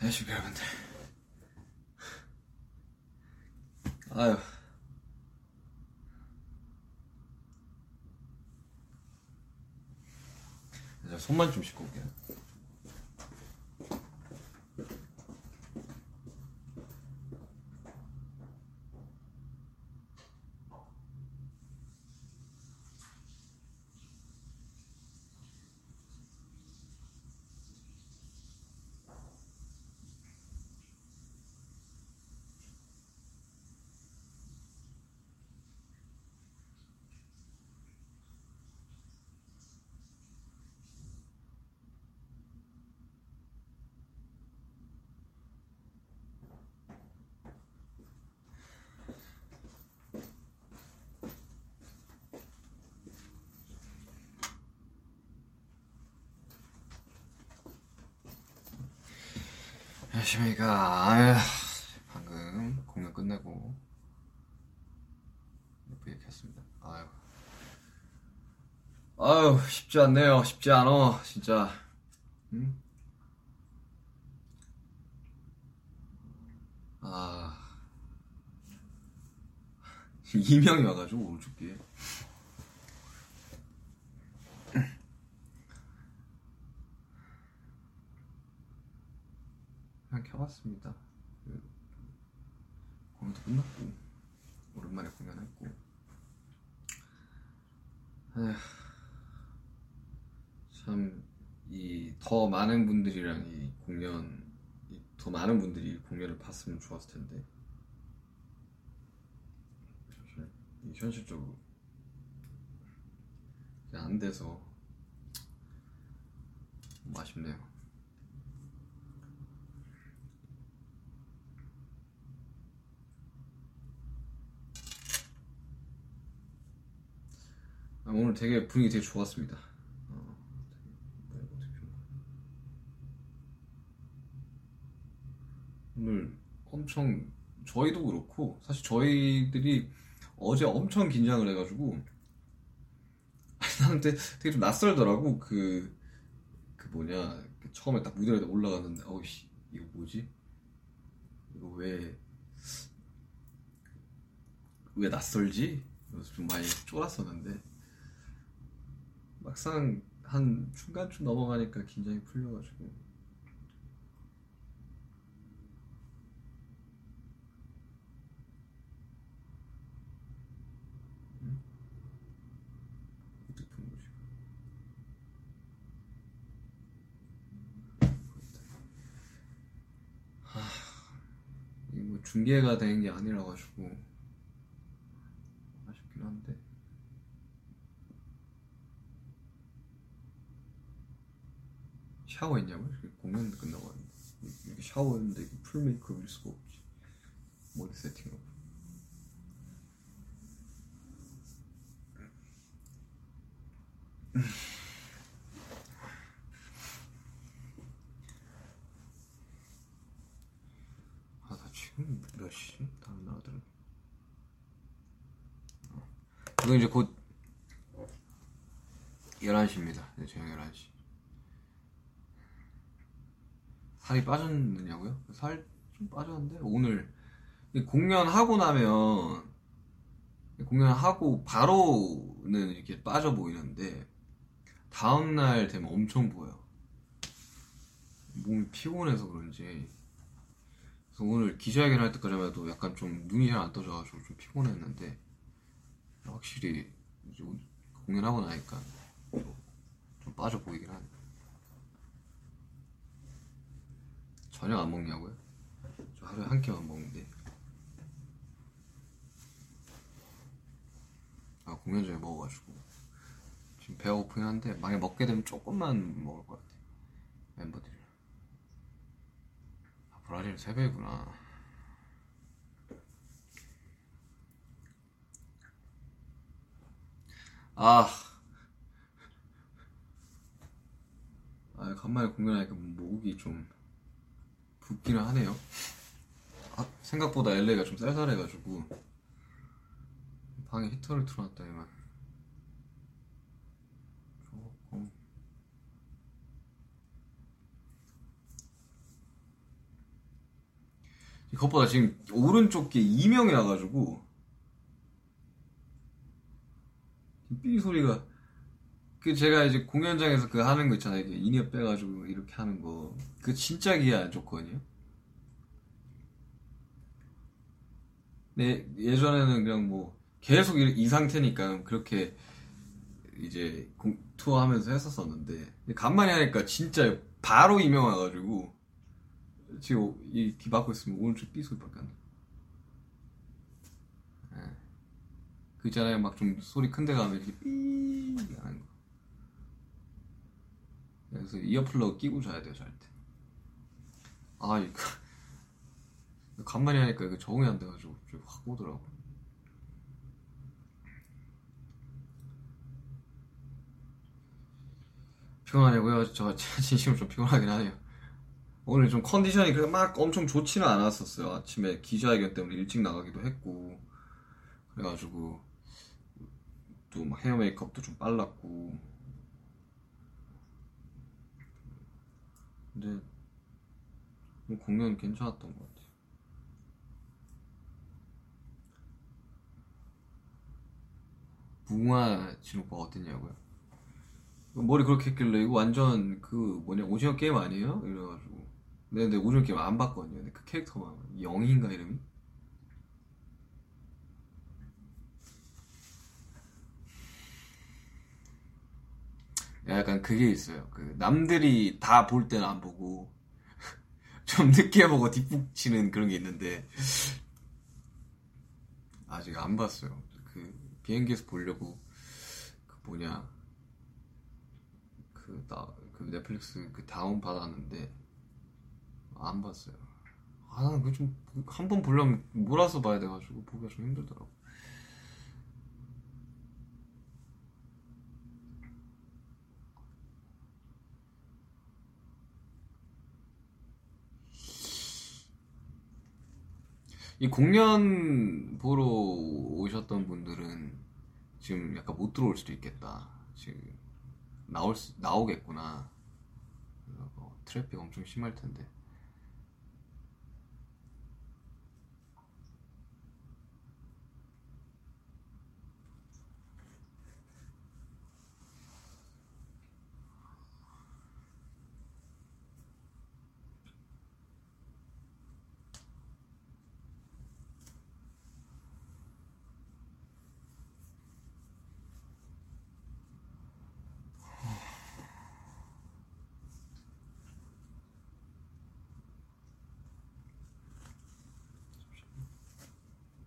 안녕하십니까 여러분들 아유. 자, 손만 좀 씻고 올게요 안녕하십니까. 아유 방금 공연 끝내고 예쁘게 켰습니다. 아유 아유 쉽지 않네요. 쉽지 않어 진짜. 응? 아. 이명이 와가지고 오른쪽 그냥 켜봤습니다. 그 공연도 끝났고 오랜만에 공연했고 참 이 더 많은 분들이랑 이 공연 이 더 많은 분들이 공연을 봤으면 좋았을 텐데 이 현실적으로 안 돼서 좀 아쉽네요. 오늘 되게 분위기 되게 좋았습니다. 어? 오늘 엄청 저희도 그렇고 사실 저희들이 어제 엄청 긴장을 해가지고 나는 되게, 되게 좀 낯설더라고 그, 그 뭐냐 그 처음에 딱 무대에 올라갔는데 어이씨 이거 뭐지? 이거 왜 왜 낯설지? 그래서 좀 많이 쫄았었는데 막상 한 중간쯤 넘어가니까 긴장이 풀려가지고 보시고. 하, 이게 뭐 중계가 된 게 아니라 가지고 아쉽긴 한데 샤워 했냐고요? 이렇게 공연 끝나고 왔는데 이렇게 샤워했는데 이게 풀 메이크업일 수가 없지 머리 세팅하고 아 나 지금 몇 시? 다른 나라들은 어. 이거 이제 곧 11시입니다 네, 저녁 11시 살이 빠졌느냐고요? 살 좀 빠졌는데? 오늘. 이 공연하고 나면 이 공연하고 바로는 이렇게 빠져 보이는데 다음날 되면 엄청 보여. 몸이 피곤해서 그런지. 그래서 오늘 기자회견 할 때까지만 해도 약간 좀 눈이 잘 안 떠져가지고 좀 피곤했는데 확실히 공연하고 나니까 좀 빠져 보이긴 하네 저녁 안 먹냐고요? 저 하루에 한 끼만 먹는데. 아, 공연 전에 먹어가지고. 지금 배가 고프긴 한데, 만약 먹게 되면 조금만 먹을 것 같아. 멤버들이랑. 아, 브라질 3배구나. 아. 아, 간만에 공연하니까 목이 좀. 붓기는 하네요. 아, 생각보다 LA가 좀 쌀쌀해가지고. 방에 히터를 틀어놨더니만. 조금. 그것보다 지금 오른쪽 게 이명이 나가지고. 삐 소리가 그 제가 이제 공연장에서 그 하는 거 있잖아요. 이게 in-ear 빼가지고 이렇게 하는 거. 그 진짜 귀에 안 좋거든요. 네, 예전에는 그냥 뭐 계속 이, 이 상태니까 그렇게 이제 공- 투어하면서 했었었는데 간만에 하니까 진짜 바로 이명 와가지고 지금 이 귀 막고 있으면 오른쪽 삐 소리밖에 안 나. 예. 그 있잖아요 막 좀 소리 큰 데 가면 이렇게 삐 하는 거. 그래서 이어플러그 끼고 자야 돼요 잘 때. 아 이거 간만에 하니까 이거 적응이 안 돼가지고 좀확 오더라고. 피곤하냐고요? 저 진심으로 좀 피곤하긴 하네요. 오늘 좀 컨디션이 그렇게 막 엄청 좋지는 않았었어요. 아침에 기자회견 때문에 일찍 나가기도 했고 그래가지고 또막 헤어 메이크업도 좀 빨랐고 근데 뭐 공연 괜찮았던 것 같아요. 무궁화 진오빠 어땠냐고요? 머리 그렇게 했길래 이거 완전 그 뭐냐 오징어 게임 아니에요? 이래가지고 근데, 근데 오징어 게임 안 봤거든요. 근데 그 캐릭터만 영희인가 이름이? 약간 그게 있어요. 그 남들이 다 볼 때는 안 보고 좀 늦게 보고 뒷북 치는 그런 게 있는데 아직 안 봤어요. 그 비행기에서 보려고 그 뭐냐 그, 나, 그 넷플릭스 그 다운 받았는데 안 봤어요. 아, 나는 그좀 한 번 보려면 몰아서 봐야 돼가지고 보기가 좀 힘들더라고. 이 공연 보러 오셨던 분들은 지금 약간 못 들어올 수도 있겠다. 지금 나올 수, 나오겠구나. 어, 트래픽 엄청 심할 텐데.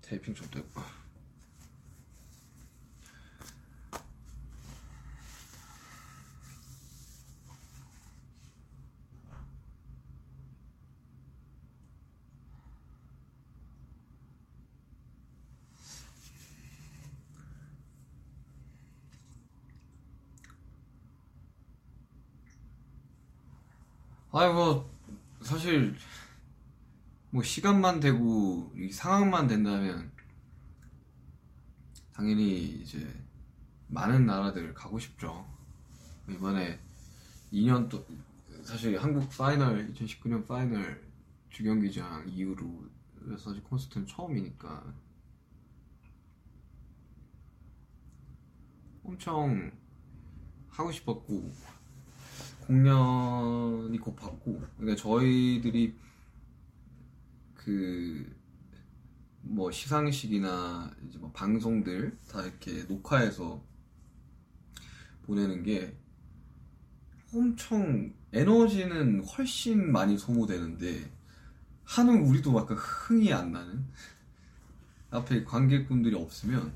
테이핑 좀 떼고. 아이고 사실 뭐 시간만 되고 이 상황만 된다면 당연히 이제 많은 나라들 가고 싶죠. 이번에 2년 또 사실 한국 final 2019년 final 주경기장 이후로 사실 콘서트는 처음이니까 엄청 하고 싶었고 공연이 곧 받고 그러니까 저희들이 그 뭐 시상식이나 이제 뭐 방송들 다 이렇게 녹화해서 보내는 게 엄청 에너지는 훨씬 많이 소모되는데 하는 우리도 약간 흥이 안 나는 앞에 관객분들이 없으면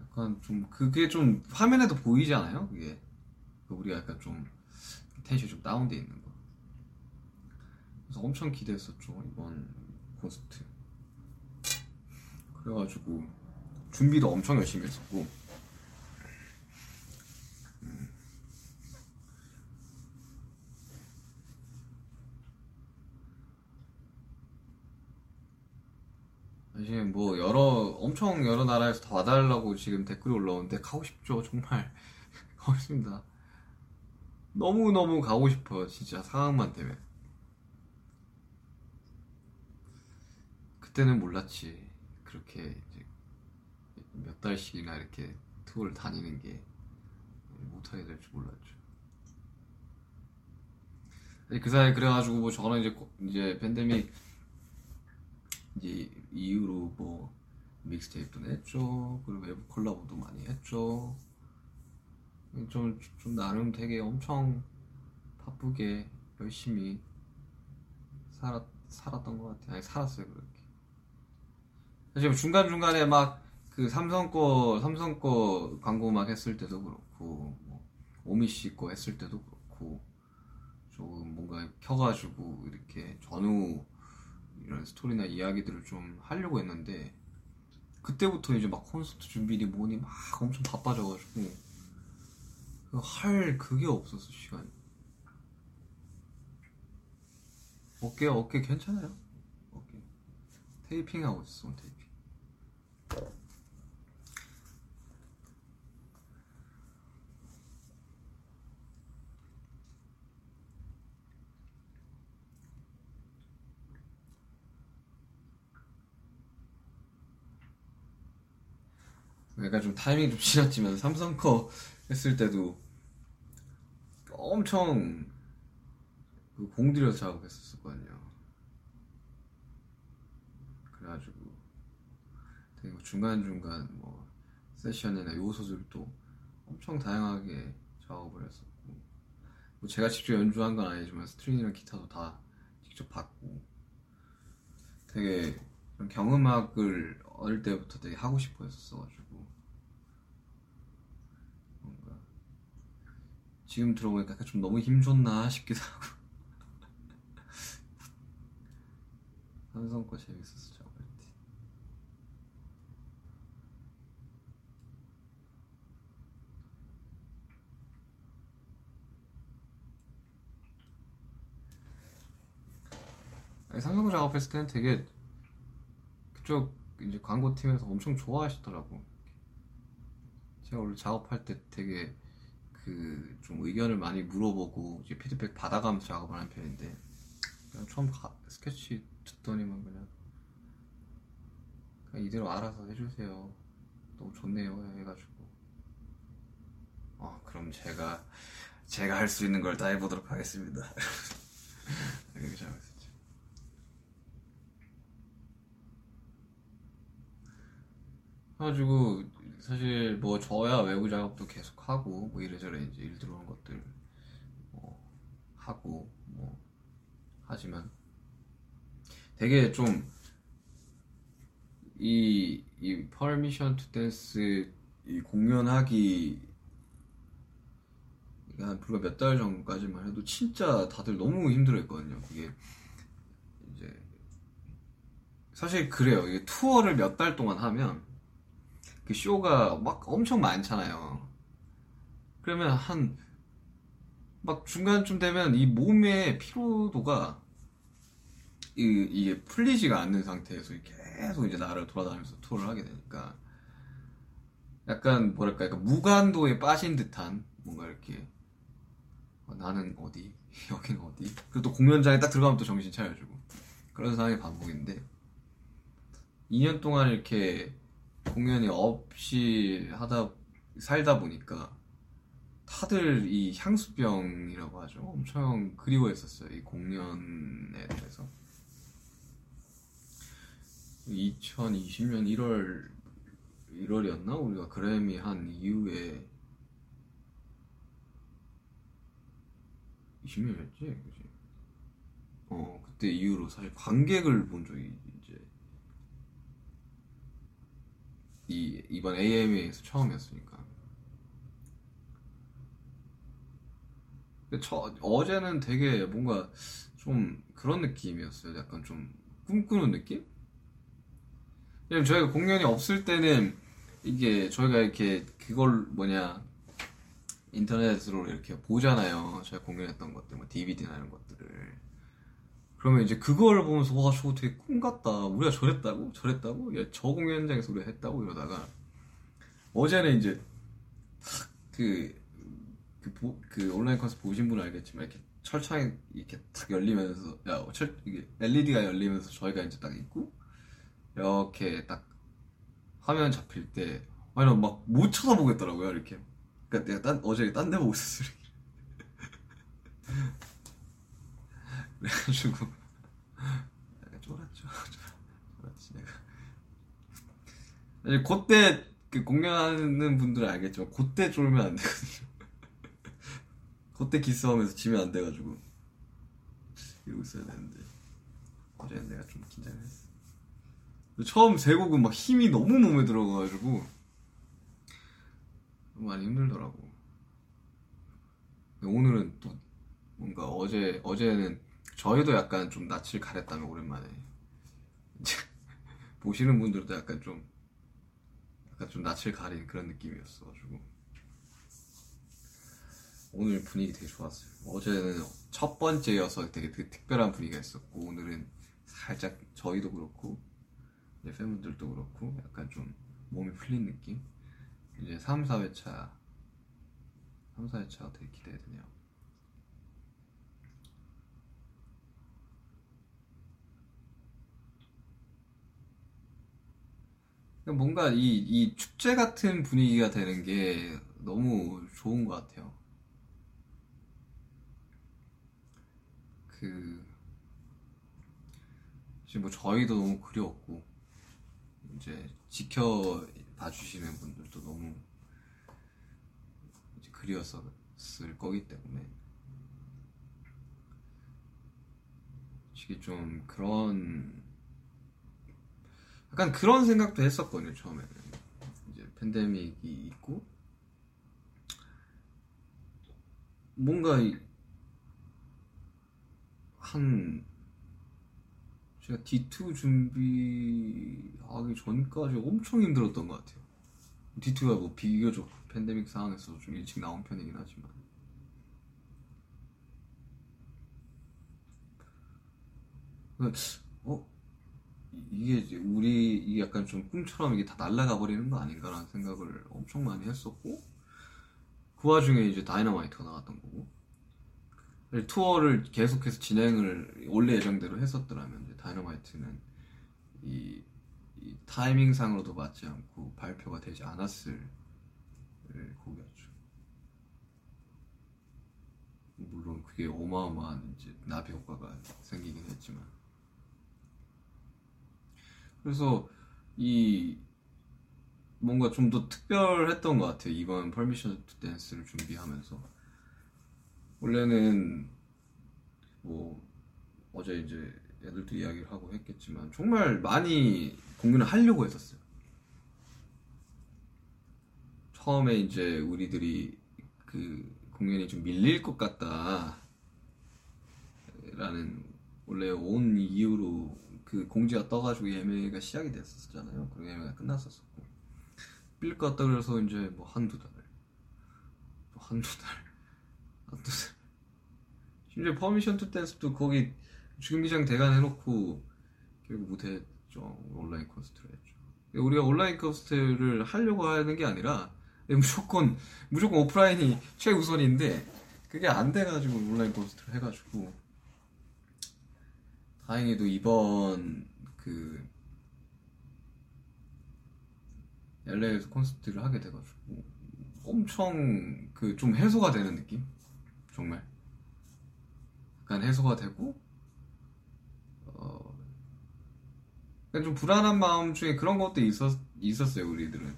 약간 좀 그게 좀 화면에도 보이지 않아요? 그게 우리가 약간 좀 텐션이 좀 다운돼 있는 거. 그래서 엄청 기대했었죠 이번 콘서트. 그래가지고 준비도 엄청 열심히 했었고. 음. 사실 뭐 여러 엄청 여러 나라에서 다 와달라고 지금 댓글이 올라오는데 가고 싶죠 정말 가고 싶습니다 너무 너무 가고 싶어요 진짜 상황만 되면 그때는 몰랐지. 그렇게 이제 몇 달씩이나 이렇게 투어를 다니는 게 못하게 될 줄 몰랐죠. 그 사이에 그래가지고 뭐 저는 이제 이제 팬데믹 이제 이후로 뭐 믹스테이프도 냈죠. 그리고 외부 콜라보도 많이 했죠. 좀, 좀 나름 되게 엄청 바쁘게 열심히 살았, 살았던 것 같아요. 아니, 살았어요, 그렇게. 사실 중간 중간에 막 그 삼성 거, 삼성 거 광고 막 했을 때도 그렇고, 뭐 오미 씨 거 했을 때도 그렇고, 조금 뭔가 켜가지고 이렇게 전후 이런 스토리나 이야기들을 좀 하려고 했는데, 그때부터 이제 막 콘서트 준비니 뭐니 막 엄청 바빠져가지고, 할 그게 없었어, 시간이. 어깨, 어깨 괜찮아요? 어깨. 테이핑 하고 있어, 테이핑. 약간 좀 타이밍이 좀 지났지만 삼성 거 했을 때도 엄청 그 공들여서 작업했었거든요. 그래가지고 뭐 중간중간 뭐 세션이나 요소들도 엄청 다양하게 작업을 했었고 뭐 제가 직접 연주한 건 아니지만 string이랑 기타도 다 직접 받고 되게 경음악을 어릴 때부터 되게 하고 싶어 했었어가지고 뭔가 지금 들어보니까 좀 너무 힘줬나 싶기도 하고. 삼성 거 재밌었어 작업할 때 아니, 삼성 작업했을 때는 되게 그쪽 이제 광고팀에서 엄청 좋아하시더라고. 제가 원래 작업할 때 되게 그 좀 의견을 많이 물어보고 이제 피드백 받아가면서 작업을 하는 편인데 그냥 처음 가- 스케치 듣더니만 그냥 그냥 이대로 알아서 해주세요. 너무 좋네요 해가지고 어 그럼 제가 제가 할 수 있는 걸 다 해보도록 하겠습니다. 이렇게 작업했었죠. 그래가지고 사실 뭐 저야 외부 작업도 계속 하고 뭐 이래저래 이제 일 들어오는 것들 뭐 하고 뭐 하지만 되게 좀 이 이 Permission to Dance 이 공연하기 한 불과 몇 달 전까지만 해도 진짜 다들 너무 힘들어했거든요. 그게 이제 사실 그래요. 이게 투어를 몇 달 동안 하면 그 쇼가 막 엄청 많잖아요. 그러면 한 막 중간쯤 되면 이 몸의 피로도가 이, 이게 풀리지가 않는 상태에서 계속 이제 나를 돌아다니면서 투어를 하게 되니까 약간 뭐랄까 약간 무관도에 빠진 듯한 뭔가 이렇게 어, 나는 어디? 여긴 어디? 그리고 또 공연장에 딱 들어가면 또 정신 차려주고 그런 상황이 반복인데 2년 동안 이렇게 공연이 없이 하다 살다 보니까 다들 이 향수병이라고 하죠. 엄청 그리워했었어요. 이 공연에 대해서. 2020년 1월 1월이었나? 우리가 그래미 한 이후에 20년이었지, 그지? 어 그때 이후로 사실 관객을 본 적이 이 이번 AMA에서 처음이었으니까. 근데 저 어제는 되게 뭔가 좀 그런 느낌이었어요. 약간 좀 꿈꾸는 느낌? 왜냐면 저희가 공연이 없을 때는 이게 저희가 이렇게 그걸 뭐냐 인터넷으로 이렇게 보잖아요. 저희가 공연했던 것들, 뭐 DVD나 이런 것들을. 그러면 이제 그걸 보면서 와 저거 되게 꿈 같다. 우리가 저랬다고? 저랬다고? 야, 저 공연장에서 우리가 했다고 이러다가 어제는 이제 탁그 그, 보- 그 온라인 콘서트 보신 분은 알겠지만 이렇게 철창이 이렇게 탁 열리면서 야 철 이게 LED가 열리면서 저희가 이제 딱 있고 이렇게 딱 화면 잡힐 때 아니 막못 쳐다보겠더라고요 이렇게 그러니까 내가 딴, 어제 딴 데 보고 있었어 이렇게 그래가지고. 약간 쫄았죠. 쫄았지 내가. 사실 그때 그 공연하는 분들은 알겠지만 그때 쫄면 안 되거든요. 그때 기싸움에서 지면 안 돼가지고. 이러고 있어야 되는데. 어제는 내가 좀 긴장했어. 처음 세 곡은 막 힘이 너무 몸에 들어가가지고 많이 힘들더라고. 오늘은 또 뭔가 어제 어제는 저희도 약간 좀 낯을 가렸다면 오랜만에 보시는 분들도 약간 좀 약간 좀 낯을 가린 그런 느낌이었어가지고 오늘 분위기 되게 좋았어요. 어제는 첫 번째여서 되게, 되게 특별한 분위기가 있었고 오늘은 살짝 저희도 그렇고 이제 팬분들도 그렇고 약간 좀 몸이 풀린 느낌. 이제 3, 4회차 3, 4회차가 되게 기대되네요. 뭔가 이, 이 축제 같은 분위기가 되는 게 너무 좋은 것 같아요. 그, 지금 뭐 저희도 너무 그리웠고, 이제 지켜봐 주시는 분들도 너무 그리웠었을 거기 때문에 이게 좀 그런 약간 그런 생각도 했었거든요 처음에는 이제 팬데믹이 있고 뭔가 한 제가 D2 준비하기 전까지 엄청 힘들었던 것 같아요. D2가 뭐 비교적 팬데믹 상황에서 좀 일찍 나온 편이긴 하지만. 어? 이게 우리 이게 약간 좀 꿈처럼 이게 다 날아가 버리는 거 아닌가라는 생각을 엄청 많이 했었고 그 와중에 이제 다이너마이트가 나왔던 거고 투어를 계속해서 진행을 원래 예정대로 했었더라면 이제 다이너마이트는 이, 이 타이밍상으로도 맞지 않고 발표가 되지 않았을 곡이었죠. 물론 그게 어마어마한 이제 나비 효과가 생기긴 했지만 그래서 이 뭔가 좀 더 특별했던 것 같아요 이번 Permission to Dance를 준비하면서 원래는 뭐 어제 이제 애들도 이야기를 하고 했겠지만 정말 많이 공연을 하려고 했었어요. 처음에 이제 우리들이 그 공연이 좀 밀릴 것 같다 라는 원래 온 이후로 그 공지가 떠가지고 예매가 시작이 됐었잖아요. 그리고 예매가 끝났었고 밀릴 것 같다 그래서 이제 뭐 한두 달, 한두 달, 한두 달 심지어 Permission to Dance도 거기 주경기장 대관 해놓고 결국 못했죠. 온라인 콘서트를 했죠. 우리가 온라인 콘서트를 하려고 하는 게 아니라 무조건 무조건 오프라인이 최우선인데 그게 안 돼가지고 온라인 콘서트를 해가지고 다행히도 이번 그 LA에서 콘서트를 하게 돼가지고 엄청 그 좀 해소가 되는 느낌? 정말? 약간 해소가 되고 어, 좀 불안한 마음 중에 그런 것도 있었, 있었어요 우리들은.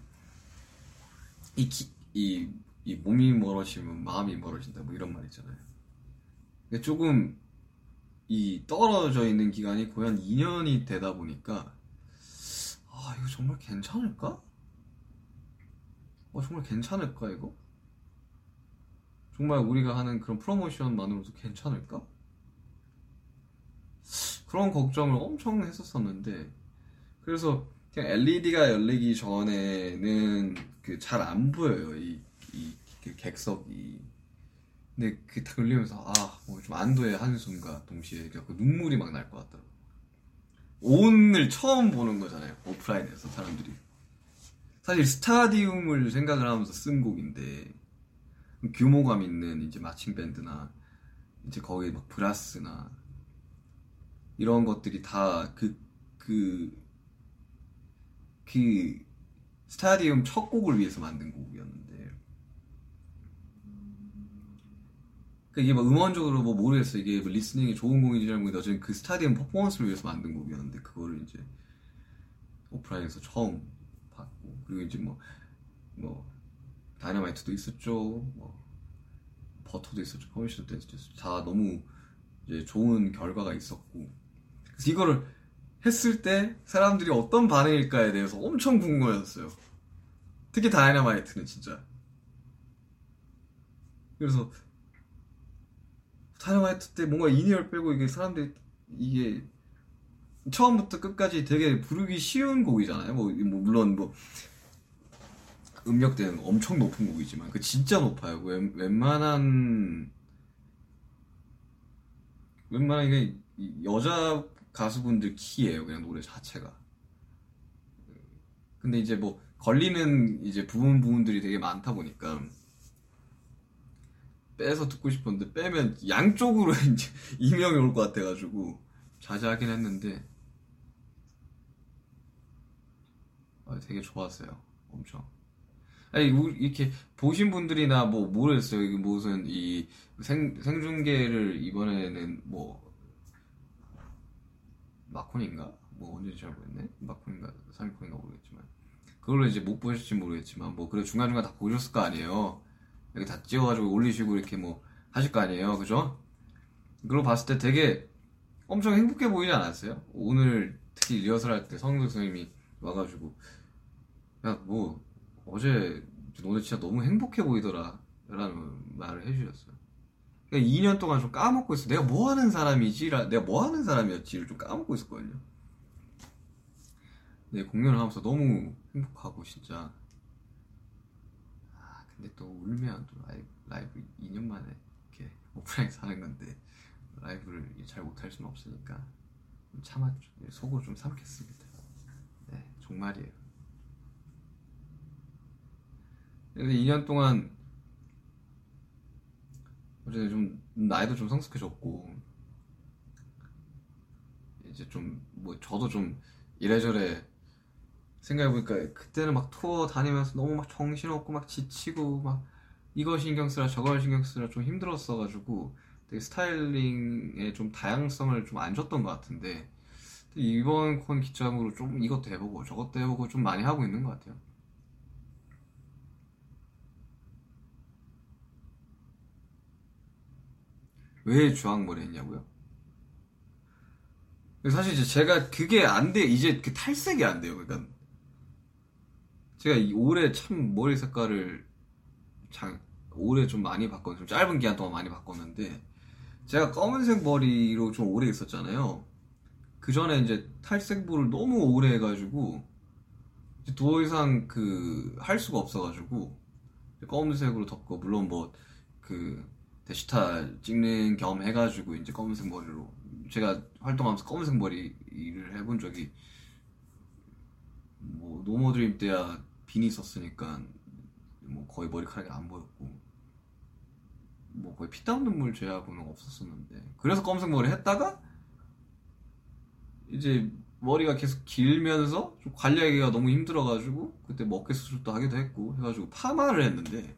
이, 기, 이, 이 몸이 멀어지면 마음이 멀어진다 뭐 이런 말 있잖아요. 조금 이 떨어져 있는 기간이 거의 한 2년이 되다 보니까 아 이거 정말 괜찮을까? 어 정말 괜찮을까 이거? 정말 우리가 하는 그런 프로모션만으로도 괜찮을까? 그런 걱정을 엄청 했었었는데 그래서 그냥 LED가 열리기 전에는 그 잘 안 보여요 이, 이, 그 객석이 근데 그다 열리면서 아 뭐 좀 안도의 한숨과 동시에 그 눈물이 막 날 것 같더라고. 오늘 처음 보는 거잖아요 오프라인에서 사람들이. 사실 스타디움을 생각을 하면서 쓴 곡인데 규모감 있는 이제 마칭 밴드나 이제 거기 막 브라스나 이런 것들이 다 그, 그, 그 스타디움 첫 곡을 위해서 만든 곡이었는데 그 이게 뭐 음원적으로 뭐 모르겠어. 이게 뭐 리스닝이 좋은 곡인지 잘 모르겠는데 어쨌든 그 스타디움 퍼포먼스를 위해서 만든 곡이었는데 그거를 이제 오프라인에서 처음 봤고 그리고 이제 뭐뭐 다이너마이트도 있었죠. 뭐 버터도 있었죠. Permission to Dance도 있었죠. 다 너무 이제 좋은 결과가 있었고. 그래서 이거를 했을 때 사람들이 어떤 반응일까에 대해서 엄청 궁금해졌어요. 특히 다이너마이트는 진짜. 그래서 다이너마이트 때 뭔가 in-ear를 빼고 이게 사람들이 이게 처음부터 끝까지 되게 부르기 쉬운 곡이잖아요. 뭐, 뭐 물론 뭐 음역대는 엄청 높은 곡이지만 그 진짜 높아요. 웬, 웬만한 웬만한 이게 여자 가수분들 키예요. 그냥 노래 자체가. 근데 이제 뭐 걸리는 이제 부분 부분들이 되게 많다 보니까 빼서 듣고 싶었는데 빼면 양쪽으로 이제 이명이 올 것 같아가지고 자제하긴 했는데 아, 되게 좋았어요. 엄청. 아니 이렇게 보신 분들이나 뭐 모르겠어요. 이게 무슨 이 생, 생중계를 이번에는 뭐 마콘인가? 뭐 언제인지 잘 모르겠네. 마콘인가 사미콘인가 모르겠지만 그걸로 이제 못 보셨을지 모르겠지만 뭐 그래 중간중간 다 보셨을 거 아니에요. 이렇게 다 찍어가지고 올리시고 이렇게 뭐 하실 거 아니에요. 그죠? 그걸 봤을 때 되게 엄청 행복해 보이지 않았어요? 오늘 특히 리허설 할 때 성도 선생님이 와가지고 야 뭐 어제 너네 진짜 너무 행복해 보이더라 라는 말을 해주셨어요. 그러니까 2년 동안 좀 까먹고 있어. 내가 뭐 하는 사람이지? 내가 뭐 하는 사람이었지를 좀 까먹고 있었거든요. 네, 공연을 하면서 너무 행복하고, 진짜. 아, 근데 또 울 면또 라이브, 라이브 2년 만에 이렇게 오프라인에서 하는 건데, 라이브를 잘 못할 수는 없으니까, 참았죠. 네, 속으로 좀 삼켰습니다. 네, 정말이에요. 근데 2년 동안 어제 좀 나이도 좀 성숙해졌고 이제 좀 뭐 저도 좀 이래저래 생각해보니까 그때는 막 투어 다니면서 너무 막 정신없고 막 지치고 막 이거 신경 쓰라 저거 신경 쓰라 좀 힘들었어가지고 되게 스타일링에 좀 다양성을 좀 안 줬던 것 같은데 이번 콘 기점으로 좀 이것도 해보고 저것도 해보고 좀 많이 하고 있는 것 같아요. 왜 주황머리 했냐고요? 사실 이제 제가 그게 안 돼, 이제 그 탈색이 안 돼요. 그러니까 제가 올해 참 머리 색깔을 장, 올해 좀 많이 바꿨는데, 좀 짧은 기간 동안 많이 바꿨는데, 제가 검은색 머리로 좀 오래 있었잖아요. 그 전에 이제 탈색부를 너무 오래 해가지고, 더 이상 그, 할 수가 없어가지고, 검은색으로 덮고, 물론 뭐, 그, 데시타 찍는 겸 해가지고 이제 검은색 머리로 제가 활동하면서 검은색 머리를 해본 적이 뭐 노모드림 때야 비니 썼으니까 뭐 거의 머리카락이 안 보였고 뭐 거의 피땀 눈물 제하고는 없었었는데 그래서 검은색 머리 했다가 이제 머리가 계속 길면서 좀 관리하기가 너무 힘들어가지고 그때 먹개 수술도 하기도 했고 해가지고 파마를 했는데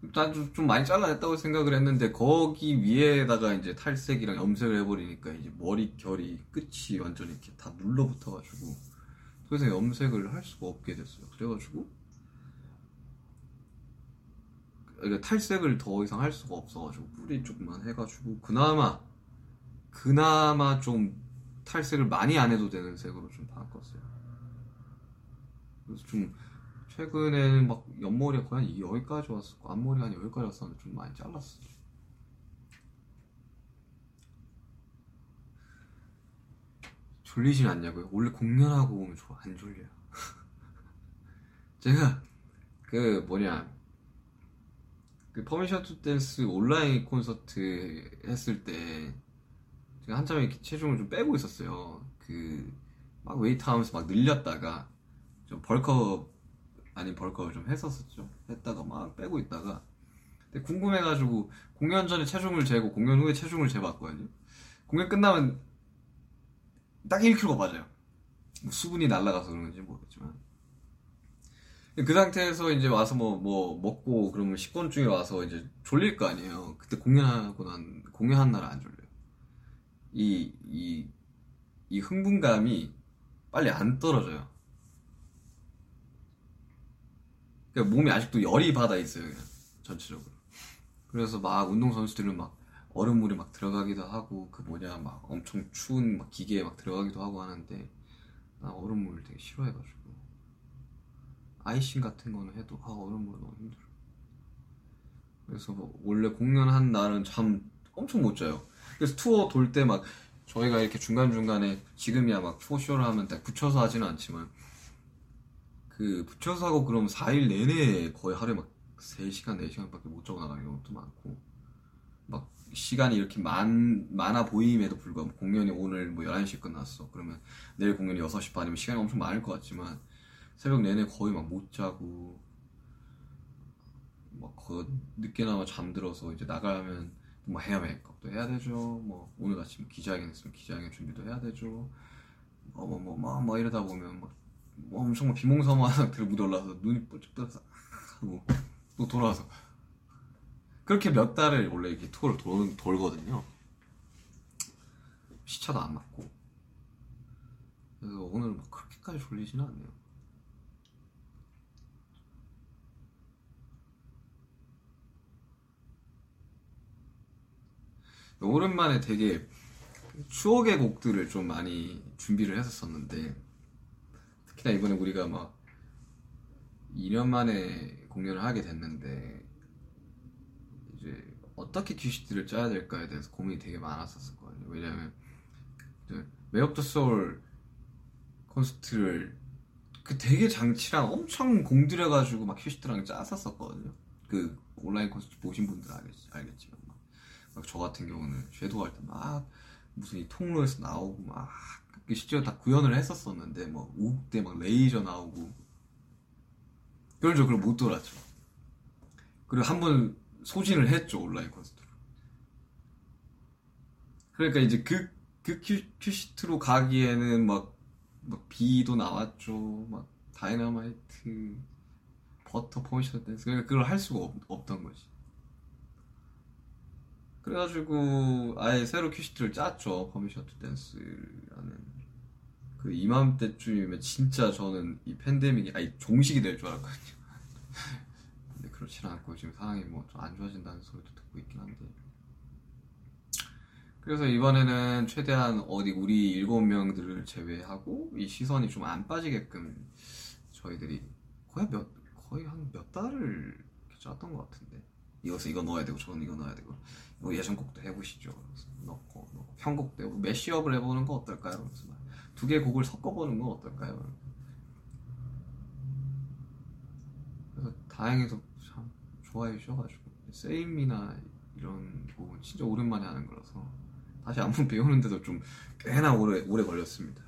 나도 좀 많이 잘라냈다고 생각을 했는데 거기 위에다가 이제 탈색이랑 염색을 해버리니까 이제 머리 결이 끝이 완전 이렇게 다 눌러붙어가지고 그래서 염색을 할 수가 없게 됐어요. 그래가지고 그러니까 탈색을 더 이상 할 수가 없어가지고 뿌리 쪽만 해가지고 그나마 그나마 좀 탈색을 많이 안 해도 되는 색으로 좀 바꿨어요. 그래서 좀 최근에는 막 옆머리가 거의 한 여기까지 왔었고 앞머리가 한 여기까지 왔었는데 좀 많이 잘랐어 졸리진 않냐고요? 원래 공연하고 오면 좋아 안 졸려요 제가 그 뭐냐 그 Permission to Dance 온라인 콘서트 했을 때 제가 한참 이렇게 체중을 좀 빼고 있었어요 그 막 웨이트 하면서 막 늘렸다가 좀 bulk up 아닌 bulk up을 좀 했었었죠. 했다가 막 빼고 있다가 근데 궁금해가지고 공연 전에 체중을 재고 공연 후에 체중을 재봤거든요. 공연 끝나면 딱 1kg 빠져요. 뭐 수분이 날아가서 그런지 모르겠지만 그 상태에서 이제 와서 뭐, 뭐, 먹고, 그러면 식곤증이 와서 이제 졸릴 거 아니에요. 그때 공연하고 난, 공연한 날 안 졸려요. 이, 이, 이 흥분감이 빨리 안 떨어져요. 그러니까 몸이 아직도 열이 받아 있어요, 그냥. 전체적으로. 그래서 막 운동선수들은 막 얼음물이 막 들어가기도 하고, 그 뭐냐, 막 엄청 추운 막 기계에 막 들어가기도 하고 하는데, 나 얼음물을 되게 싫어해가지고. 아이싱 같은 거는 해도 아 얼음 물 너무 힘들어. 그래서 뭐 원래 공연한 날은 잠 엄청 못 자요. 그래서 투어 돌 때 막 저희가 이렇게 중간 중간에 지금이야 막 포쇼를 하면 딱 붙여서 하지는 않지만 그 붙여서 하고 그러면 4일 내내 거의 하루에 막 3시간 4시간밖에 못 자고 나가는 경우도 많고 막 시간이 이렇게 많, 많아 보임에도 불구하고 공연이 오늘 뭐 11시 끝났어 그러면 내일 공연이 6시 반이면 시간이 엄청 많을 것 같지만 새벽 내내 거의 막 못 자고 막 거, 늦게나마 잠들어서 이제 나가면 뭐 해야 메이크업도 해야 되죠. 뭐 오늘 아침 기자회견 했으면 기자회견 준비도 해야 되죠. 뭐뭐뭐뭐 이러다 보면 막 뭐 엄청 막 비몽사몽한 상태로 무대 올라서 눈이 떠서 하고 또 돌아와서 그렇게 몇 달을 원래 이렇게 투어를 돌, 돌거든요. 시차도 안 맞고 그래서 오늘 막 그렇게까지 졸리지는 않네요. 오랜만에 되게 추억의 곡들을 좀 많이 준비를 했었었는데 특히나 이번에 우리가 막 2년 만에 공연을 하게 됐는데 이제 어떻게 큐시트를 짜야 될까에 대해서 고민이 되게 많았었거든요. 왜냐면 Map of the Soul 콘서트를 그 되게 장치랑 엄청 공들여가지고 막 큐시트랑 짰었었거든요. 그 온라인 콘서트 보신 분들 알겠, 알겠지만 막 저 같은 경우는 Shadow 할 때 막 무슨 이 통로에서 나오고 막 실제로 다 구현을 했었었는데 뭐 욱 때 막 레이저 나오고 그걸 저 그걸 못 돌았죠. 그리고 한 번 소진을 했죠 온라인 콘서트로. 그러니까 이제 그, 그 큐, 큐시트로 가기에는 막, 막 비도 나왔죠. 막 다이너마이트, 버터 Permission to Dance. 그러니까 그걸 할 수가 없, 없던 거지. 그래가지고 아예 새로 큐시트를 짰죠. Permission to Dance라는. 그 이맘때쯤이면 진짜 저는 이 팬데믹이 아니 종식이 될 줄 알았거든요. 근데 그렇지는 않고 지금 상황이 뭐 좀 안 좋아진다는 소리도 듣고 있긴 한데. 그래서 이번에는 최대한 어디 우리 일곱 명들을 제외하고 이 시선이 좀 안 빠지게끔 저희들이 거의 몇 거의 한 몇 달을 짰던 것 같은데. 이것은 이거 넣어야 되고 저건 이거 넣어야 되고 뭐 예전곡도 해보시죠. 넣고, 넣고 편곡도 해보고 매시업을 해보는 거 어떨까요? 그래서 두 개의 곡을 섞어보는 건 어떨까요? 그래서 다행히도 참 좋아해 주셔가지고 세임이나 이런 곡은 진짜 오랜만에 하는 거라서 다시 안무 배우는데도 좀 꽤나 오래 오래 걸렸습니다.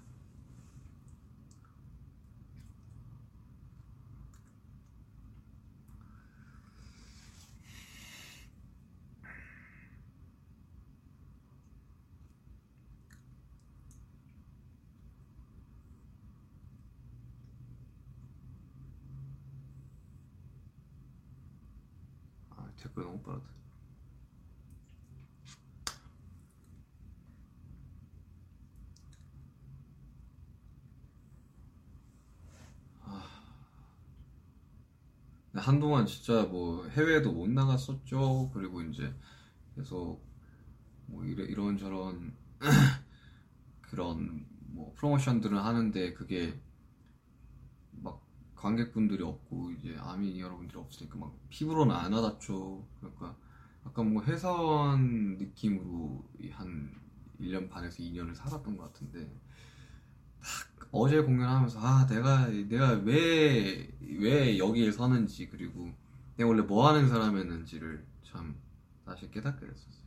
댓글 너무 빠르다. 아. 한동안 진짜 뭐 해외에도 못 나갔었죠. 그리고 이제 계속 뭐 이래, 이런저런 그런 뭐 프로모션들을 하는데 그게 관객분들이 없고 이제 아미 여러분들이 없으니까 막 피부로는 안 와닿죠. 그러니까 약간 뭐 회사원 느낌으로 한 1년 반에서 2년을 살았던 것 같은데 딱 어제 공연하면서 아 내가 내가 왜 왜 여기에 서는지 그리고 내가 원래 뭐 하는 사람이었는지를 참 다시 깨닫게 됐었어요.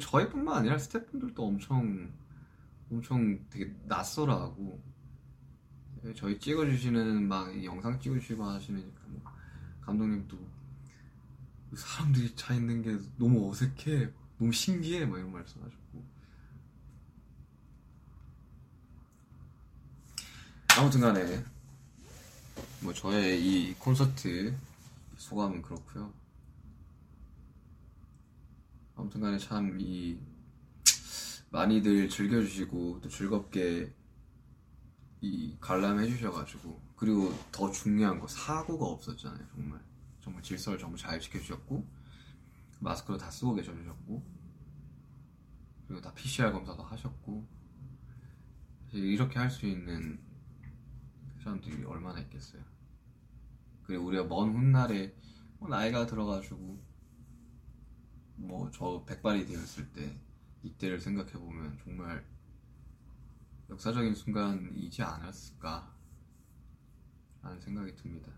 저희뿐만 아니라 스태프분들도 엄청 엄청 되게 낯설어하고 저희 찍어주시는 막 영상 찍어주시고 하시는 뭐 감독님도 사람들이 차 있는 게 너무 어색해 너무 신기해 막 이런 말씀하셨고 아무튼간에 뭐 저의 이 콘서트 소감은 그렇고요. 아무튼간에 참 이 많이들 즐겨주시고 또 즐겁게 이 관람해 주셔가지고 그리고 더 중요한 거 사고가 없었잖아요 정말 정말 질서를 정말 잘 지켜주셨고 마스크도 다 쓰고 계셔주셨고 그리고 다 PCR 검사도 하셨고 이렇게 할 수 있는 사람들이 얼마나 있겠어요 그리고 우리가 먼 훗날에 뭐 나이가 들어가지고 뭐 저 백발이 되었을 때 이때를 생각해 보면 정말 역사적인 순간이지 않았을까 하는 생각이 듭니다.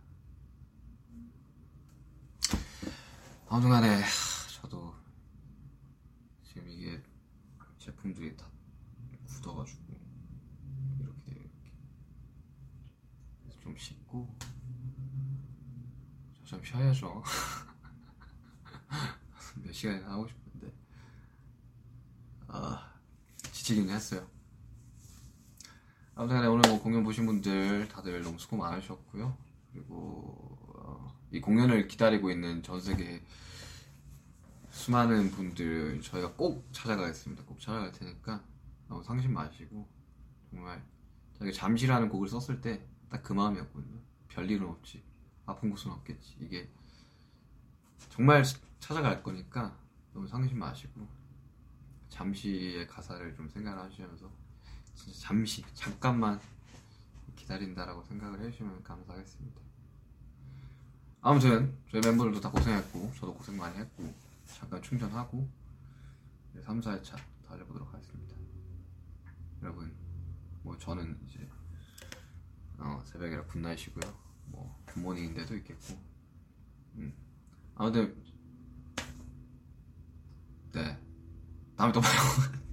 아무튼간에 저도 지금 이게 제품들이 다 굳어가지고 이렇게 이렇게 그래서 좀 씻고 저 좀 쉬어야죠. 몇 시간이나 하고 싶은데 아 지치긴 했어요. 아무튼 오늘 뭐 공연 보신 분들 다들 너무 수고 많으셨고요. 그리고 어, 이 공연을 기다리고 있는 전 세계 수많은 분들 저희가 꼭 찾아가겠습니다. 꼭 찾아갈 테니까 너무 상심 마시고 정말 저희가 잠시라는 곡을 썼을 때 딱 그 마음이었거든요. 별일은 없지. 아픈 곳은 없겠지. 이게 정말 찾아갈 거니까 너무 상심 마시고 잠시의 가사를 좀 생각하시면서 진짜 잠시 잠깐만 기다린다라고 생각을 해주시면 감사하겠습니다. 아무튼 저희 멤버들도 다 고생했고 저도 고생 많이 했고 잠깐 충전하고 3, 4회차 달려보도록 하겠습니다. 여러분 뭐 저는 이제 어, 새벽이라 good night이고요. 뭐 good morning인 데도 있겠고 음. 아무튼 네 다음에 또 봐요.